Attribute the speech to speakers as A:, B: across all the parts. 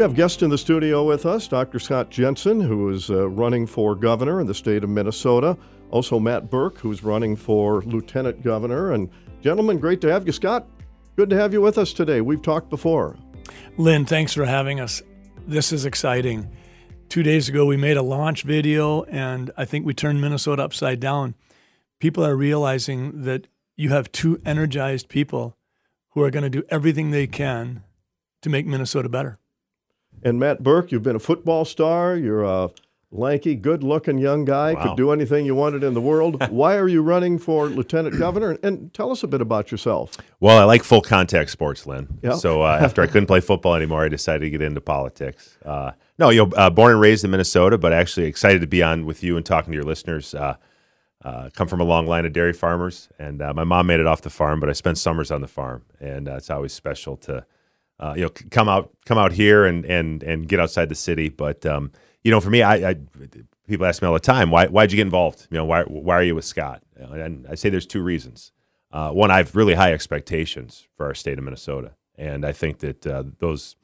A: We have guests in the studio with us, Dr. Scott Jensen, who is uh, running for governor in the state of Minnesota. Also, Matt Birk, who's running for lieutenant governor. And, gentlemen, great to have you. Scott, good to have you with us today. We've talked before.
B: Lynn, thanks for having us. This is exciting. Two days ago, we made a launch video, and I think we turned Minnesota upside down. People are realizing that you have two energized people who are going to do everything they can to make Minnesota better.
A: And Matt Birk, you've been a football star. You're a lanky, good looking young guy,
C: Wow.
A: could do anything you wanted in the world. Why are you running for lieutenant governor? And tell us a bit about yourself.
C: Well, I like full contact sports, Lynn.
A: Yeah.
C: So uh, after I couldn't play football anymore, I decided to get into politics. Uh, no, you know, uh, born and raised in Minnesota, but actually excited to be on with you and talking to your listeners. Uh, uh, come from a long line of dairy farmers, and uh, my mom made it off the farm, but I spent summers on the farm, and uh, it's always special to, uh, you know, come out, come out here and and and get outside the city. But um, you know, for me, I, I people ask me all the time, why why'd you get involved? You know, why why are you with Scott? And I say there's two reasons. Uh, one, I have really high expectations for our state of Minnesota, and I think that uh, those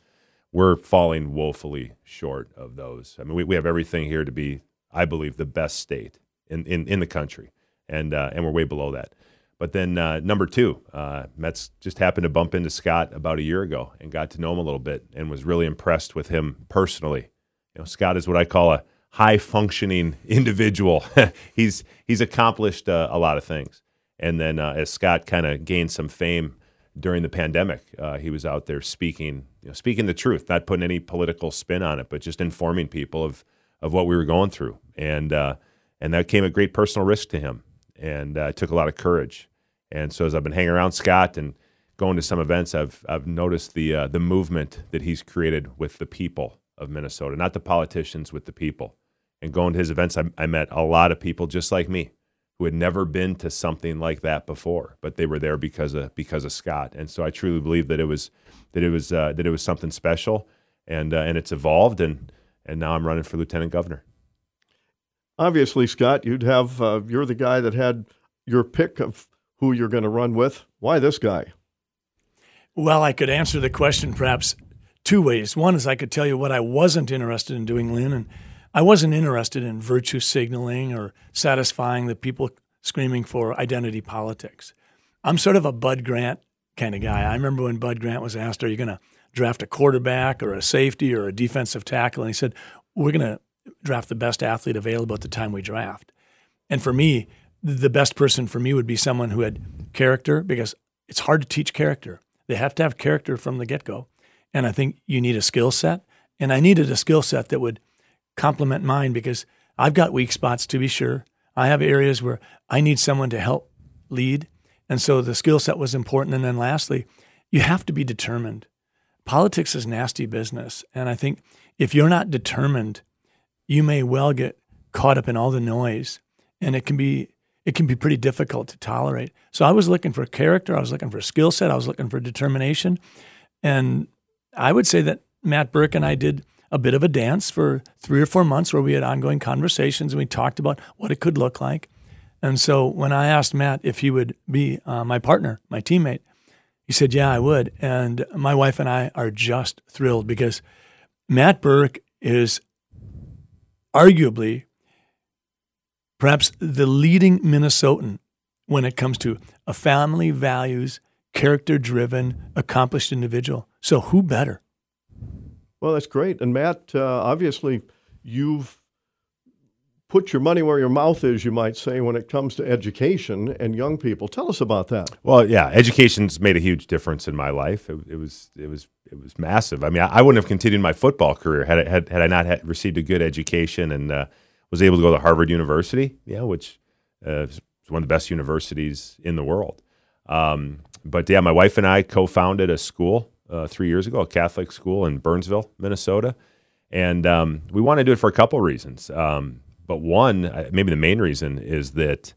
C: we're falling woefully short of those. I mean, we, we have everything here to be, I believe, the best state in, in, in the country, and uh, and we're way below that. But then uh, number two, uh, Mets just happened to bump into Scott about a year ago and got to know him a little bit, and was really impressed with him personally. You know, Scott is what I call a high functioning individual. he's he's accomplished uh, a lot of things, and then uh, as Scott kind of gained some fame during the pandemic, uh, he was out there speaking, you know, speaking the truth, not putting any political spin on it, but just informing people of of what we were going through, and uh, and that came at great personal risk to him, and uh, it took a lot of courage. And so as I've been hanging around Scott and going to some events, I've I've noticed the uh, the movement that he's created with the people of Minnesota, not the politicians, with the people. And going to his events, I, I met a lot of people just like me who had never been to something like that before, but they were there because of because of Scott. And so I truly believe that it was that it was uh, that it was something special, and uh, and it's evolved, and and now I'm running for lieutenant governor.
A: Obviously, Scott, you'd have, uh, you're the guy that had your pick of who you're going to run with. Why this guy?
B: Well, I could answer the question perhaps two ways. One is I could tell you what I wasn't interested in doing, Lynn, and I wasn't interested in virtue signaling or satisfying the people screaming for identity politics. I'm sort of a Bud Grant kind of guy. I remember when Bud Grant was asked, Are you going to draft a quarterback or a safety or a defensive tackle? And he said, We're going to draft the best athlete available at the time we draft. And for me, the best person for me would be someone who had character because it's hard to teach character. They have to have character from the get go. And I think you need a skill set. And I needed a skill set that would complement mine because I've got weak spots to be sure. I have areas where I need someone to help lead. And so the skill set was important. And then lastly, you have to be determined. Politics is nasty business. And I think if you're not determined, you may well get caught up in all the noise. And it can be it can be pretty difficult to tolerate. So I was looking for character, I was looking for a skill set, I was looking for determination. And I would say that Matt Birk and I did a bit of a dance for three or four months where we had ongoing conversations and we talked about what it could look like. And so when I asked Matt if he would be uh, my partner, my teammate, he said, Yeah, I would. And my wife and I are just thrilled because Matt Birk is arguably perhaps the leading Minnesotan when it comes to a family values, character driven, accomplished individual. So who better?
A: Well, that's great. And Matt, uh, obviously, you've put your money where your mouth is, you might say, when it comes to education and young people. Tell us about that.
C: Well, yeah, education's made a huge difference in my life. It, it was it was it was massive. I mean, I, I wouldn't have continued my football career had I, had had I not had received a good education and uh, was able to go to Harvard University, yeah, which uh, is one of the best universities in the world. Um, but yeah, my wife and I co-founded a school uh, three years ago, a Catholic school in Burnsville, Minnesota, and um, we want to do it for a couple reasons. Um, but one, uh, maybe the main reason, is that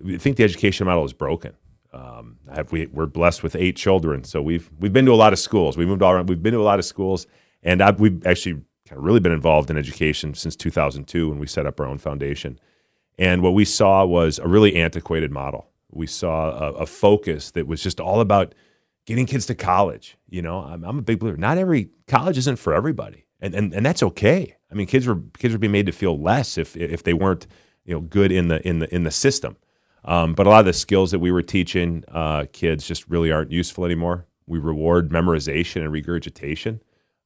C: we think the education model is broken. Um, have, we, we're blessed with eight children, so we've we've been to a lot of schools. We moved all around. We've been to a lot of schools, and I, we've actually kind of really been involved in education since 2002 when we set up our own foundation. And what we saw was a really antiquated model. We saw a, a focus that was just all about getting kids to college. You know, I'm, I'm a big believer. Not every college isn't for everybody, and and, and that's okay. I mean, kids were kids would be made to feel less if if they weren't you know good in the in the in the system. Um, but a lot of the skills that we were teaching uh, kids just really aren't useful anymore. We reward memorization and regurgitation,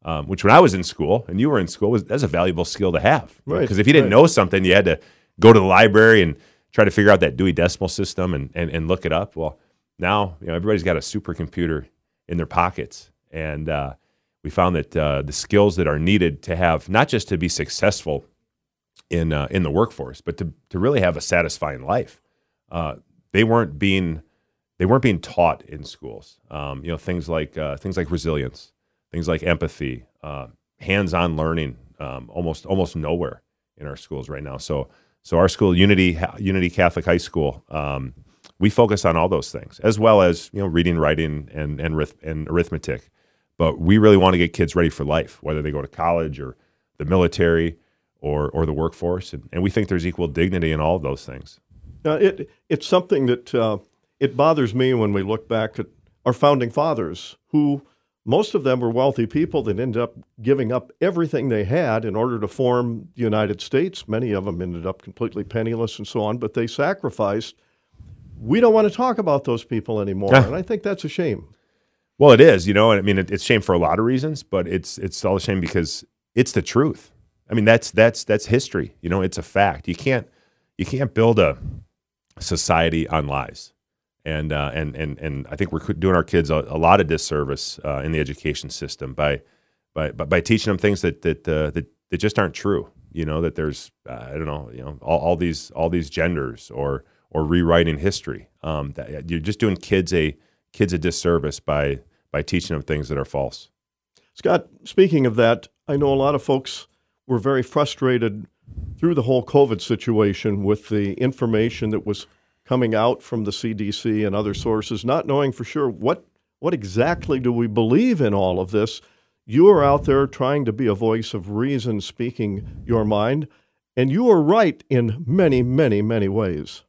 C: um, which when I was in school and you were in school, was that's a valuable skill to have.
A: Right,
C: Because if you didn't
A: right.
C: know something, you had to go to the library and try to figure out that Dewey Decimal System and, and, and look it up. Well, now you know everybody's got a supercomputer in their pockets, and uh, we found that uh, the skills that are needed to have not just to be successful in uh, in the workforce, but to to really have a satisfying life, uh, they weren't being they weren't being taught in schools. Um, you know things like uh, things like resilience, things like empathy, uh, hands-on learning, um, almost almost nowhere in our schools right now. So so our school, Unity Unity Catholic High School, um, we focus on all those things as well as you know reading, writing, and and, and arithmetic. But we really want to get kids ready for life, whether they go to college or the military or or the workforce, and, and we think there's equal dignity in all of those things.
A: Now, it it's something that uh, it bothers me when we look back at our founding fathers, who most of them were wealthy people that ended up giving up everything they had in order to form the United States. Many of them ended up completely penniless and so on, but they sacrificed. We don't want to talk about those people anymore, and I think that's a shame.
C: Well, it is, you know, and I mean, it, it's shame for a lot of reasons, but it's it's all a shame because it's the truth. I mean, that's that's that's history. You know, it's a fact. You can't you can't build a society on lies, and uh, and and and I think we're doing our kids a, a lot of disservice uh, in the education system by by by, teaching them things that that, uh, that that just aren't true. You know, that there's uh, I don't know, you know, all, all these all these genders or or rewriting history. Um, that, you're just doing kids a kids a disservice by by teaching them things that are false.
A: Scott, speaking of that, I know a lot of folks were very frustrated through the whole COVID situation with the information that was coming out from the CDC and other sources, not knowing for sure what what exactly do we believe in all of this. You are out there trying to be a voice of reason, speaking your mind, and you are right in many, many, many ways.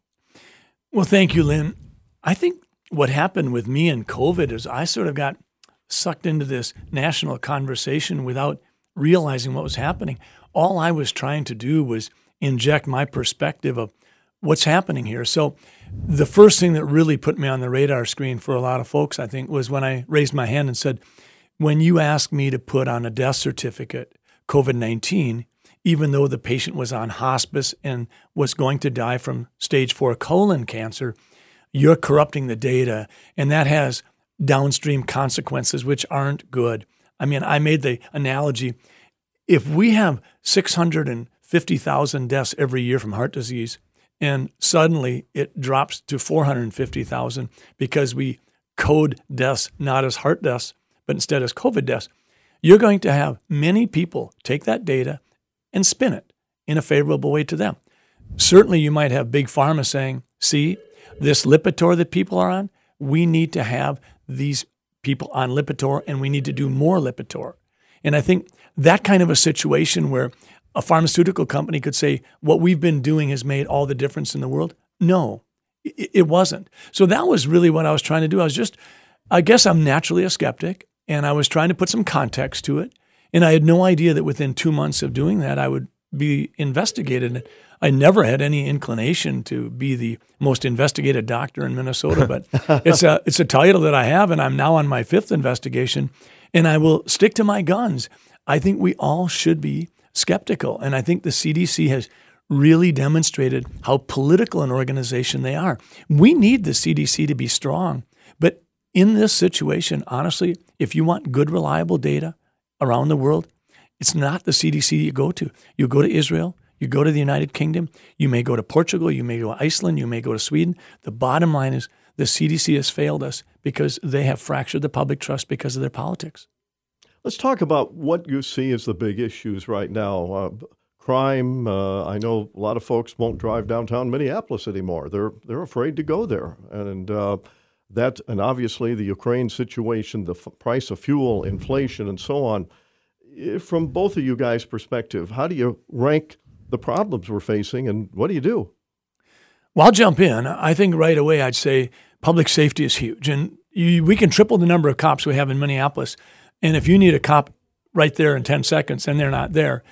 B: Well, thank you, Lynn. I think what happened with me and COVID is I sort of got sucked into this national conversation without realizing what was happening. All I was trying to do was inject my perspective of what's happening here. So, the first thing that really put me on the radar screen for a lot of folks, I think, was when I raised my hand and said, When you asked me to put on a death certificate COVID 19, even though the patient was on hospice and was going to die from stage four colon cancer, you're corrupting the data. And that has downstream consequences, which aren't good. I mean, I made the analogy if we have 650,000 deaths every year from heart disease, and suddenly it drops to 450,000 because we code deaths not as heart deaths, but instead as COVID deaths, you're going to have many people take that data and spin it in a favorable way to them. Certainly, you might have big pharma saying, see, this Lipitor that people are on, we need to have these people on Lipitor and we need to do more Lipitor. And I think that kind of a situation where a pharmaceutical company could say, what we've been doing has made all the difference in the world. No, it, wasn't. So that was really what I was trying to do. I was just, I guess I'm naturally a skeptic and I was trying to put some context to it. And I had no idea that within two months of doing that, I would be investigated. I never had any inclination to be the most investigated doctor in Minnesota, but it's a it's a title that I have, and I'm now on my fifth investigation, and I will stick to my guns. I think we all should be skeptical, and I think the CDC has really demonstrated how political an organization they are. We need the CDC to be strong, but in this situation, honestly, if you want good, reliable data around the world, it's not the CDC you go to. You go to Israel, you go to the United Kingdom, you may go to Portugal, you may go to Iceland, you may go to Sweden. The bottom line is the CDC has failed us because they have fractured the public trust because of their politics.
A: Let's talk about what you see as the big issues right now. Uh, crime. Uh, I know a lot of folks won't drive downtown Minneapolis anymore. They're they're afraid to go there, and uh, that and obviously the Ukraine situation, the f- price of fuel, inflation, and so on. Eh, From both of you guys' perspective, how do you rank the problems we're facing, and what do you do?
B: Well, I'll jump in. I think right away I'd say public safety is huge. And You, we can triple the number of cops we have in Minneapolis, and if you need a cop right there in 10 seconds and they're not there,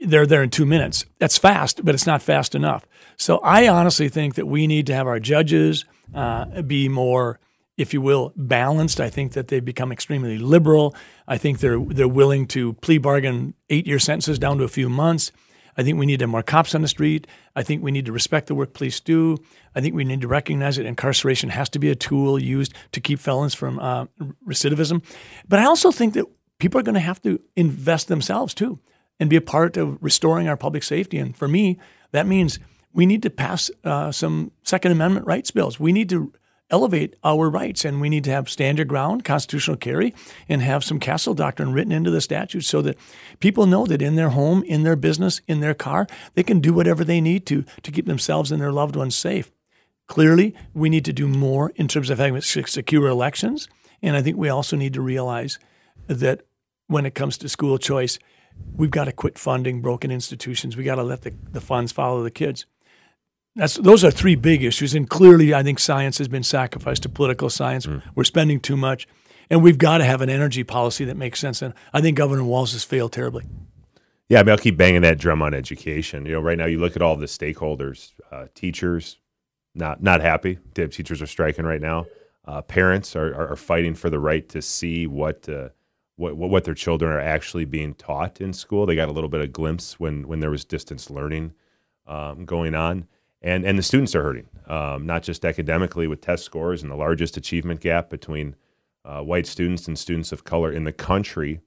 B: they're there in two minutes. That's fast, but it's not fast enough. So I honestly think that we need to have our judges uh, be more, if you will, balanced. I think that they've become extremely liberal. I think they're they're willing to plea bargain eight year sentences down to a few months. I think we need more cops on the street. I think we need to respect the work police do. I think we need to recognize that incarceration has to be a tool used to keep felons from uh, recidivism. But I also think that people are going to have to invest themselves too and be a part of restoring our public safety. And for me, that means we need to pass uh, some Second Amendment rights bills. We need to elevate our rights and we need to have stand your ground, constitutional carry, and have some castle doctrine written into the statute so that people know that in their home, in their business, in their car, they can do whatever they need to to keep themselves and their loved ones safe. Clearly, we need to do more in terms of having secure elections. And I think we also need to realize that when it comes to school choice, we've got to quit funding broken institutions. We got to let the, the funds follow the kids. That's those are three big issues, and clearly, I think science has been sacrificed to political science. Mm. We're spending too much, and we've got to have an energy policy that makes sense. And I think Governor Walz has failed terribly.
C: Yeah, I mean, I'll keep banging that drum on education. You know, right now, you look at all the stakeholders, uh, teachers, not not happy. Teachers are striking right now. Uh, parents are, are, are fighting for the right to see what. Uh, what, what their children are actually being taught in school. They got a little bit of glimpse when when there was distance learning um, going on, and and the students are hurting, um, not just academically with test scores and the largest achievement gap between uh, white students and students of color in the country,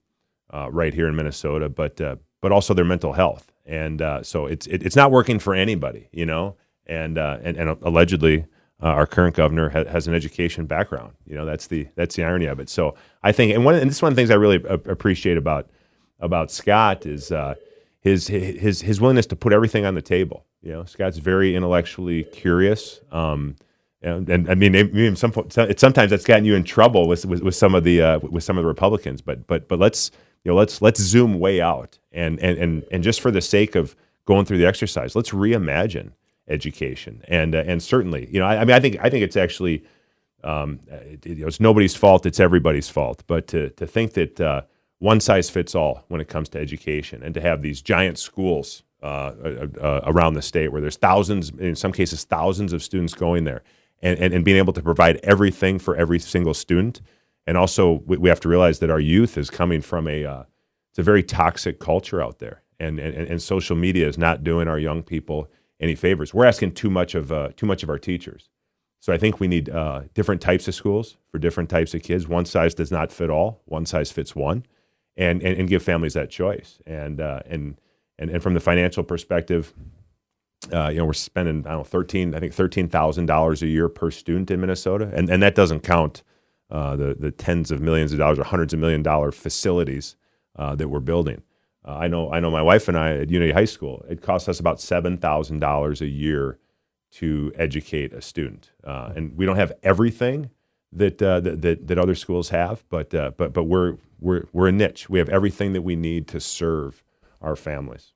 C: uh, right here in Minnesota, but uh, but also their mental health, and uh, so it's it, it's not working for anybody, you know, and uh, and, and allegedly uh, our current governor ha- has an education background. You know, that's the that's the irony of it. So I think, and one and this is one of the things I really a- appreciate about about Scott is uh, his his his willingness to put everything on the table. You know, Scott's very intellectually curious. Um, and, and, I mean, even some sometimes that's gotten you in trouble with, with, with some of the uh, with some of the Republicans. But but but let's you know let's let's zoom way out and and and and just for the sake of going through the exercise, let's reimagine education. And uh, and certainly, you know, I, I, mean, I think I think it's actually um, it, you know, it's nobody's fault; it's everybody's fault. But to to think that uh, one size fits all when it comes to education, and to have these giant schools uh, uh, uh, around the state where there's thousands, in some cases, thousands of students going there, and, and, and being able to provide everything for every single student. And also, we, we have to realize that our youth is coming from a uh, it's a very toxic culture out there, and, and and social media is not doing our young people any favors. We're asking too much of uh, too much of our teachers. So I think we need different types of schools for different types of kids. One size does not fit all. One size fits one, and and, and give families that choice. And uh, and and and from the financial perspective, uh, you know, we're spending I don't know thirteen I think thirteen thousand dollars a year per student in Minnesota, and and that doesn't count uh, the the tens of millions of dollars or hundreds of million dollar facilities uh, that we're building. Uh, I know I know my wife and I at Unity High School. It costs us about seven thousand dollars a year to educate a student, uh, and we don't have everything that, uh, that, that that other schools have, but uh, but but we're we're we're a niche. We have everything that we need to serve our families.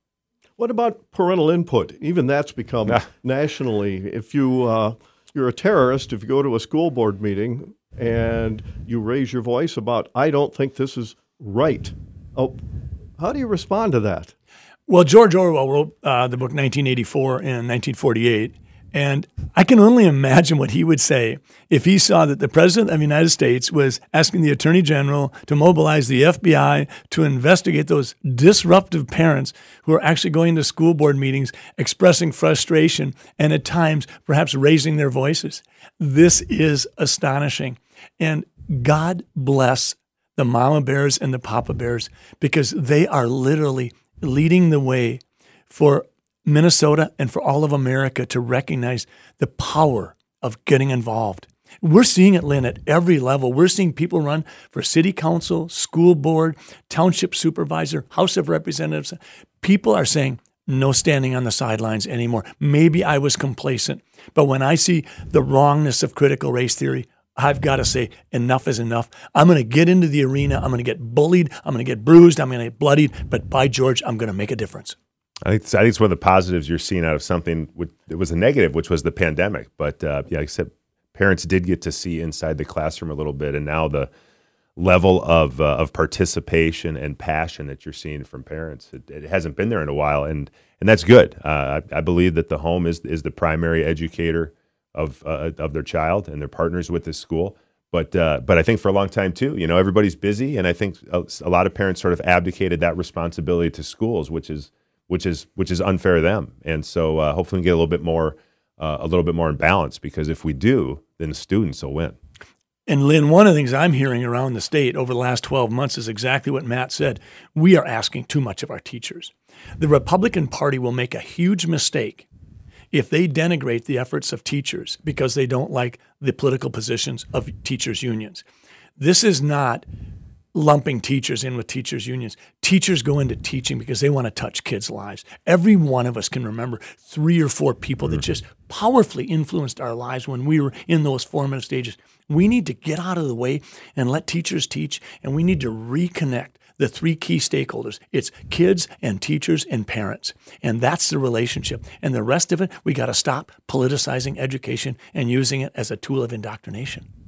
A: What about parental input? Even that's become nationally. If you uh, you're a terrorist, if you go to a school board meeting and you raise your voice about, I don't think this is right. Oh, how do you respond to that?
B: Well, George Orwell wrote uh, the book 1984 and 1948. And I can only imagine what he would say if he saw that the President of the United States was asking the Attorney General to mobilize the FBI to investigate those disruptive parents who are actually going to school board meetings, expressing frustration, and at times perhaps raising their voices. This is astonishing. And God bless the mama bears and the papa bears because they are literally leading the way for Minnesota and for all of America to recognize the power of getting involved. We're seeing it, Lynn, at every level. We're seeing people run for city council, school board, township supervisor, House of Representatives. People are saying, no standing on the sidelines anymore. Maybe I was complacent, but when I see the wrongness of critical race theory, I've got to say, enough is enough. I'm going to get into the arena. I'm going to get bullied. I'm going to get bruised. I'm going to get bloodied. But by George, I'm going to make a difference.
C: I think, I think it's one of the positives you're seeing out of something that was a negative, which was the pandemic. But uh, yeah, said, parents did get to see inside the classroom a little bit, and now the level of uh, of participation and passion that you're seeing from parents it, it hasn't been there in a while, and and that's good. Uh, I, I, believe that the home is is the primary educator of uh, of their child and their partners with this school. But uh, but I think for a long time too, you know, everybody's busy, and I think a, a lot of parents sort of abdicated that responsibility to schools, which is which is which is unfair to them. And so uh, hopefully we get a little bit more uh, a little bit more in balance because if we do, then the students will win.
B: And Lynn, one of the things I'm hearing around the state over the last 12 months is exactly what Matt said. We are asking too much of our teachers. The Republican Party will make a huge mistake if they denigrate the efforts of teachers because they don't like the political positions of teachers' unions. This is not lumping teachers in with teachers' unions. Teachers go into teaching because they want to touch kids' lives. Every one of us can remember three or four people that mm-hmm. just powerfully influenced our lives when we were in those formative stages. We need to get out of the way and let teachers teach, and we need to reconnect the three key stakeholders it's kids and teachers and parents. And that's the relationship. And the rest of it, we got to stop politicizing education and using it as a tool of indoctrination.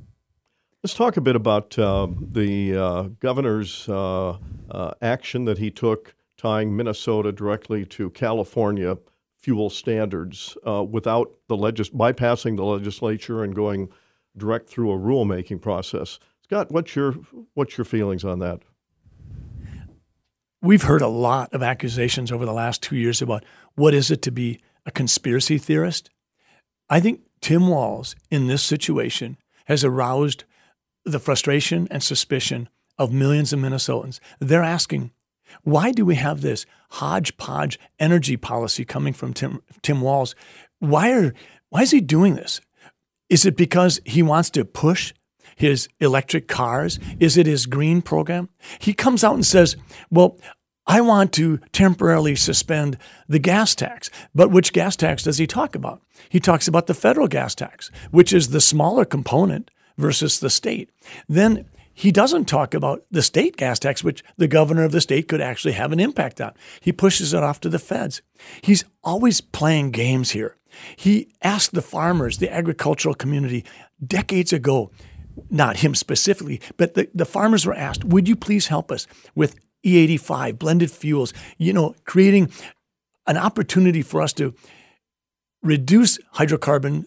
A: Let's talk a bit about uh, the uh, governor's uh, uh action that he took tying Minnesota directly to California fuel standards uh, without the legis- bypassing the legislature and going direct through a rulemaking process. Scott, what's your what's your feelings on that?
B: We've heard a lot of accusations over the last two years about what is it to be a conspiracy theorist. I think Tim Walz in this situation has aroused the frustration and suspicion of millions of Minnesotans. They're asking, why do we have this hodgepodge energy policy coming from Tim, Tim Walz? Why, are, why is he doing this? Is it because he wants to push his electric cars? Is it his green program? He comes out and says, Well, I want to temporarily suspend the gas tax. But which gas tax does he talk about? He talks about the federal gas tax, which is the smaller component versus the state. Then he doesn't talk about the state gas tax, which the governor of the state could actually have an impact on. He pushes it off to the feds. He's always playing games here. He asked the farmers, the agricultural community, decades ago, not him specifically, but the, the farmers were asked, would you please help us with E85, blended fuels, you know, creating an opportunity for us to reduce hydrocarbon,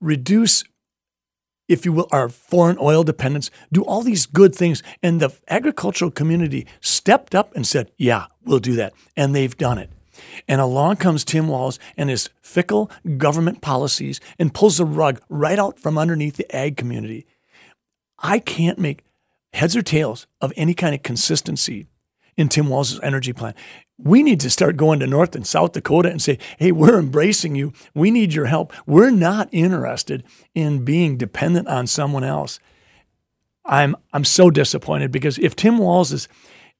B: reduce, if you will, our foreign oil dependence, do all these good things. And the agricultural community stepped up and said, yeah, we'll do that. And they've done it. And along comes Tim Walz and his fickle government policies and pulls the rug right out from underneath the ag community. I can't make heads or tails of any kind of consistency in Tim Walz's energy plan. We need to start going to North and South Dakota and say, hey, we're embracing you. We need your help. We're not interested in being dependent on someone else. I'm, I'm so disappointed because if Tim Walz is,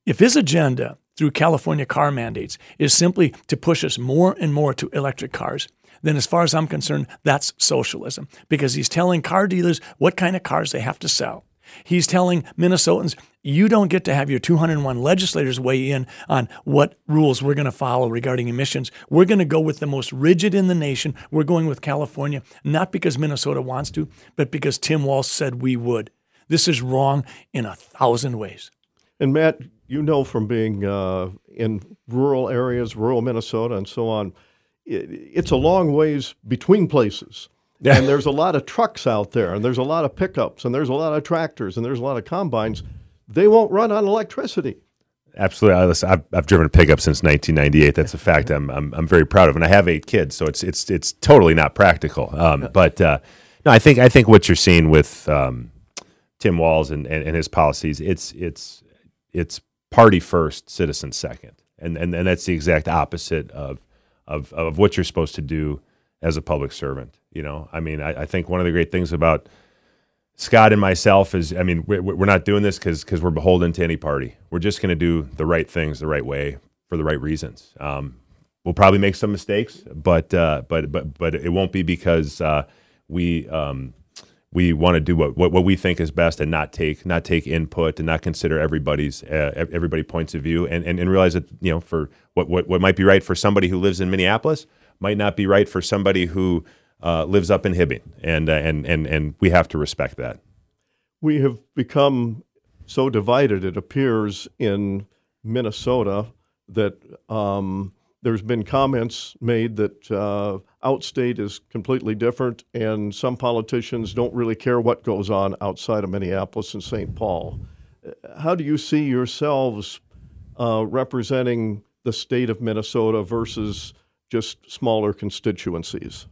B: if his agenda through California car mandates is simply to push us more and more to electric cars, then as far as I'm concerned, that's socialism because he's telling car dealers what kind of cars they have to sell. He's telling Minnesotans, you don't get to have your 201 legislators weigh in on what rules we're going to follow regarding emissions. We're going to go with the most rigid in the nation. We're going with California, not because Minnesota wants to, but because Tim Walz said we would. This is wrong in a thousand ways.
A: And Matt, you know from being uh, in rural areas, rural Minnesota, and so on, it's a long ways between places. Yeah. And there's a lot of trucks out there, and there's a lot of pickups, and there's a lot of tractors, and there's a lot of combines. They won't run on electricity.
C: Absolutely, I've, I've driven a pickup since 1998. That's a fact. I'm, I'm, I'm very proud of, and I have eight kids, so it's it's it's totally not practical. Um, but uh, no, I think I think what you're seeing with um, Tim Walz and, and, and his policies, it's it's it's party first, citizen second, and and, and that's the exact opposite of, of of what you're supposed to do as a public servant. You know, I mean, I, I think one of the great things about Scott and myself is, I mean, we're, we're not doing this because because we're beholden to any party. We're just going to do the right things the right way for the right reasons. Um, we'll probably make some mistakes, but uh, but but but it won't be because uh, we um, we want to do what, what, what we think is best and not take not take input and not consider everybody's uh, everybody points of view and, and and realize that you know for what, what what might be right for somebody who lives in Minneapolis might not be right for somebody who uh, lives up in Hibbing, and uh, and and and we have to respect that.
A: We have become so divided. It appears in Minnesota that um, there's been comments made that uh, outstate is completely different, and some politicians don't really care what goes on outside of Minneapolis and St. Paul. How do you see yourselves uh, representing the state of Minnesota versus just smaller constituencies?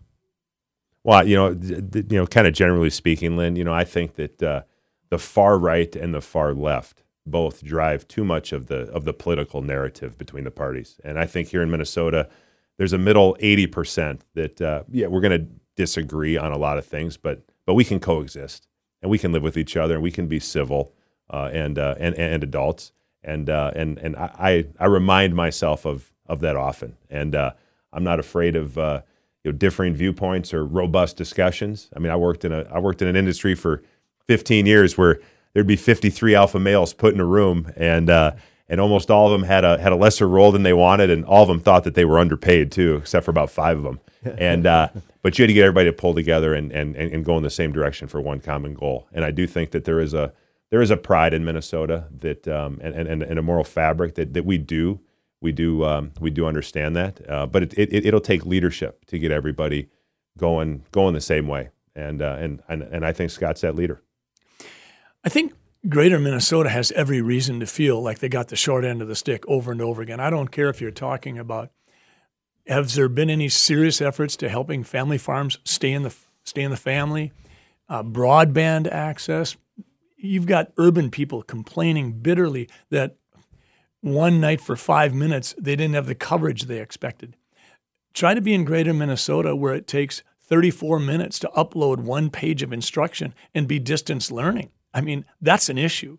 C: Well, you know, you know, kind of generally speaking, Lynn, you know, I think that uh, the far right and the far left both drive too much of the of the political narrative between the parties. And I think here in Minnesota, there's a middle 80% that uh, yeah, we're going to disagree on a lot of things, but but we can coexist and we can live with each other and we can be civil uh, and, uh, and and adults. And uh, and and I I remind myself of of that often. And uh, I'm not afraid of uh, you know differing viewpoints or robust discussions. I mean, I worked in a I worked in an industry for 15 years where there'd be 53 alpha males put in a room, and uh, and almost all of them had a had a lesser role than they wanted, and all of them thought that they were underpaid too, except for about five of them. And uh, but you had to get everybody to pull together and, and and go in the same direction for one common goal. And I do think that there is a there is a pride in Minnesota that um, and, and and a moral fabric that that we do we do um, we do understand that, uh, but it, it it'll take leadership to get everybody going going the same way. And uh, and and and I think Scott's that leader.
B: I think greater Minnesota has every reason to feel like they got the short end of the stick over and over again. I don't care if you're talking about have there been any serious efforts to helping family farms stay in the stay in the family, uh, broadband access. You've got urban people complaining bitterly that one night for five minutes they didn't have the coverage they expected. Try to be in greater Minnesota where it takes 34 minutes to upload one page of instruction and be distance learning. I mean, that's an issue.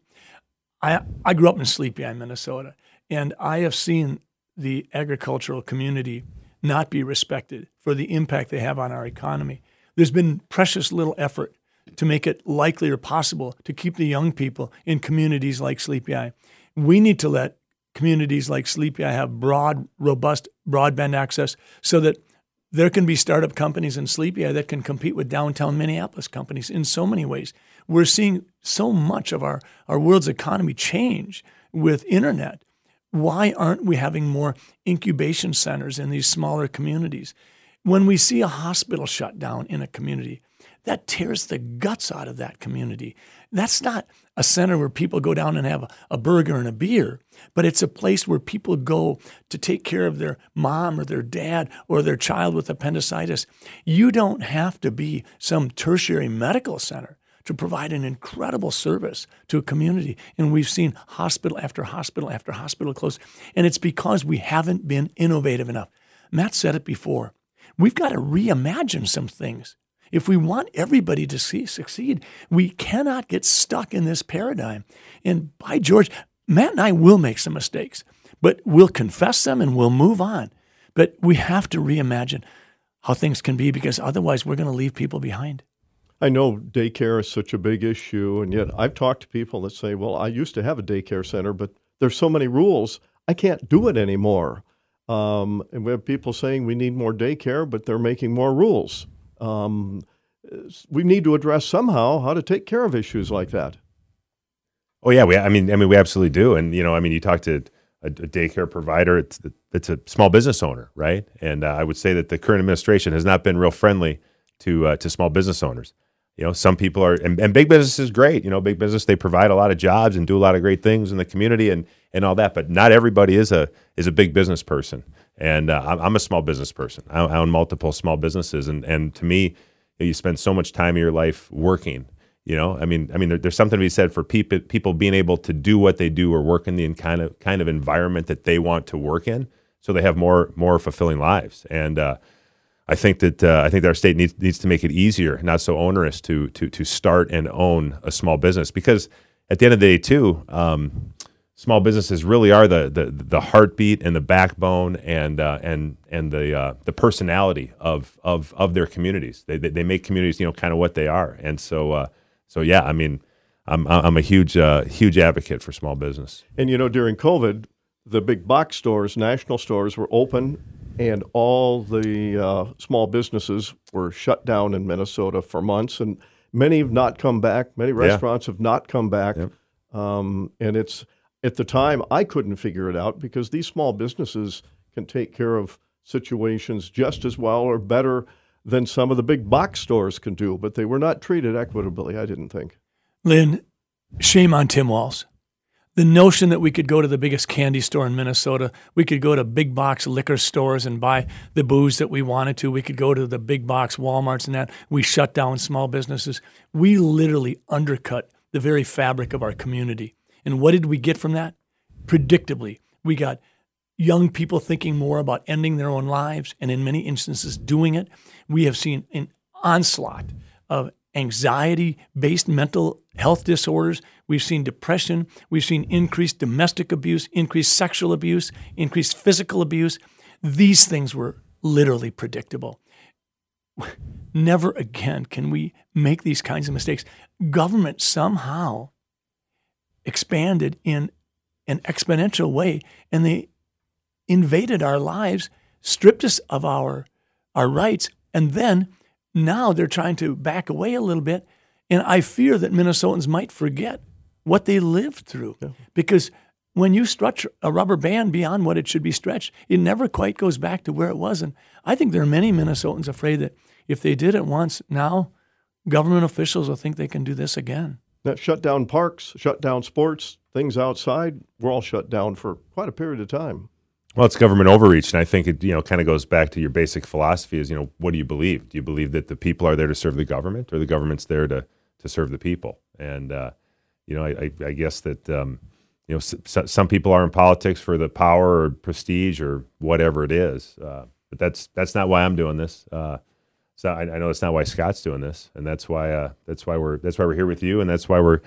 B: I, I grew up in Sleepy Eye, Minnesota, and I have seen the agricultural community not be respected for the impact they have on our economy. There's been precious little effort to make it likely or possible to keep the young people in communities like Sleepy Eye. We need to let communities like Sleepy Eye have broad, robust broadband access so that there can be startup companies in Sleepy Eye that can compete with downtown Minneapolis companies in so many ways. We're seeing so much of our, our world's economy change with internet. Why aren't we having more incubation centers in these smaller communities? When we see a hospital shut down in a community, that tears the guts out of that community. That's not a center where people go down and have a, a, burger and a beer, but it's a place where people go to take care of their mom or their dad or their child with appendicitis. You don't have to be some tertiary medical center to provide an incredible service to a community. And we've seen hospital after hospital after hospital close. And it's because we haven't been innovative enough. Matt said it before. We've got to reimagine some things. If we want everybody to see, succeed, we cannot get stuck in this paradigm. And by George, Matt and I will make some mistakes, but we'll confess them and we'll move on. But we have to reimagine how things can be because otherwise we're going to leave people behind.
A: I know daycare is such a big issue, and yet I've talked to people that say, well, I used to have a daycare center, but there's so many rules, I can't do it anymore. Um, and we have people saying we need more daycare, but they're making more rules. Um, we need to address somehow how to take care of issues like that.
C: Oh yeah, we. I mean, I mean, we absolutely do. And you know, I mean, you talk to a, a daycare provider; it's it's a small business owner, right? And uh, I would say that the current administration has not been real friendly to uh, to small business owners. You know, some people are, and, and big business is great. You know, big business they provide a lot of jobs and do a lot of great things in the community and and all that. But not everybody is a is a big business person. And uh, I'm a small business person. I own multiple small businesses, and and to me, you spend so much time in your life working. You know, I mean, I mean, there, there's something to be said for people people being able to do what they do or work in the kind of kind of environment that they want to work in, so they have more more fulfilling lives. And uh, I think that uh, I think that our state needs needs to make it easier, not so onerous, to to to start and own a small business because at the end of the day, too. Um, small businesses really are the the, the heartbeat and the backbone and uh, and and the uh, the personality of of of their communities. They, they, they make communities you know kind of what they are. And so uh, so yeah, I mean, I'm I'm a huge uh, huge advocate for small business.
A: And you know, during COVID, the big box stores, national stores, were open and all the uh, small businesses were shut down in Minnesota for months, and many have not come back. Many restaurants have not come back,
C: Yep.
A: um, and it's at the time I couldn't figure it out because these small businesses can take care of situations just as well or better than some of the big box stores can do, but they were not treated equitably. I didn't think.
B: Lynn, shame on Tim Walz. The notion that we could go to the biggest candy store in Minnesota, we could go to big box liquor stores and buy the booze that we wanted to, we could go to the big box Walmarts and that, we shut down small businesses. We literally undercut the very fabric of our community. And what did we get from that? Predictably, we got young people thinking more about ending their own lives and in many instances doing it. We have seen an onslaught of anxiety based mental health disorders. We've seen depression. We've seen increased domestic abuse, increased sexual abuse, increased physical abuse. These things were literally predictable. Never again can we make these kinds of mistakes. Government somehow expanded in an exponential way and they invaded our lives, stripped us of our our rights, and then now they're trying to back away a little bit. And I fear that Minnesotans might forget what they lived through because when you stretch a rubber band beyond what it should be stretched, it never quite goes back to where it was. And I think there are many Minnesotans afraid that if they did it once, now government officials will think they can do this again.
A: That shut down parks, shut down sports, things outside, We're all shut down for quite a period of time.
C: Well, it's government overreach, and I think it you know kind of goes back to your basic philosophy: is you know what do you believe? Do you believe that the people are there to serve the government, or the government's there to to serve the people? And uh, you know, I, I, I guess that um, you know some people are in politics for the power or prestige or whatever it is, uh, but that's that's not why I'm doing this. Uh, so I, I know that's not why Scott's doing this, and that's why uh, that's why we're that's why we're here with you, and that's why we're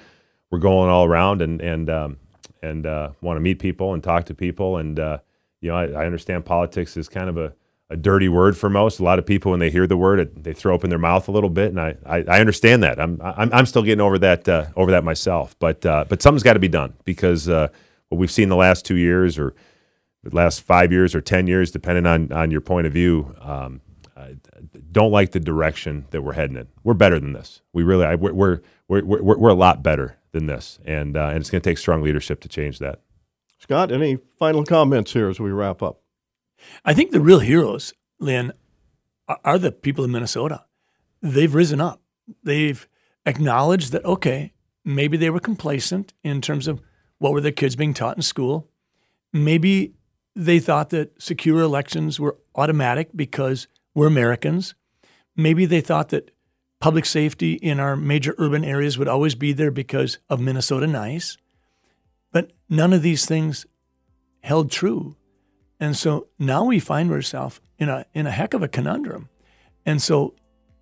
C: we're going all around and and um, and uh, want to meet people and talk to people, and uh, you know I, I understand politics is kind of a, a dirty word for most. A lot of people when they hear the word, it, they throw open their mouth a little bit, and I, I, I understand that. I'm, I'm I'm still getting over that uh, over that myself, but uh, but something's got to be done because uh, what we've seen the last two years or the last five years or ten years, depending on on your point of view. Um, don't like the direction that we're heading in. We're better than this. We really, I, we're, we're, we're, we're, we're a lot better than this. And, uh, and it's going to take strong leadership to change that.
A: Scott, any final comments here as we wrap up?
B: I think the real heroes, Lynn, are- are the people in Minnesota. They've risen up. They've acknowledged that, okay, maybe they were complacent in terms of what were their kids being taught in school. Maybe they thought that secure elections were automatic because we're Americans. Maybe they thought that public safety in our major urban areas would always be there because of Minnesota Nice. But none of these things held true. And so now we find ourselves in a in a heck of a conundrum. And so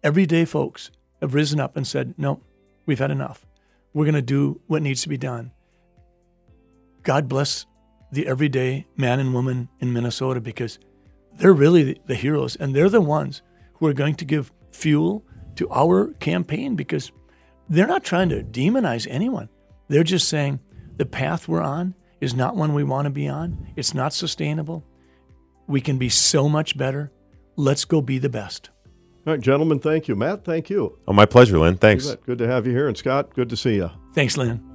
B: everyday folks have risen up and said, "No, we've had enough. We're going to do what needs to be done." God bless the everyday man and woman in Minnesota because they're really the, the heroes and they're the ones who are going to give fuel to our campaign because they're not trying to demonize anyone. They're just saying the path we're on is not one we want to be on. It's not sustainable. We can be so much better. Let's go be the best.
A: All right, gentlemen, thank you. Matt, thank you.
C: Oh, my pleasure, Lynn. Thanks.
A: Good to have you here. And Scott, good to see you.
B: Thanks, Lynn.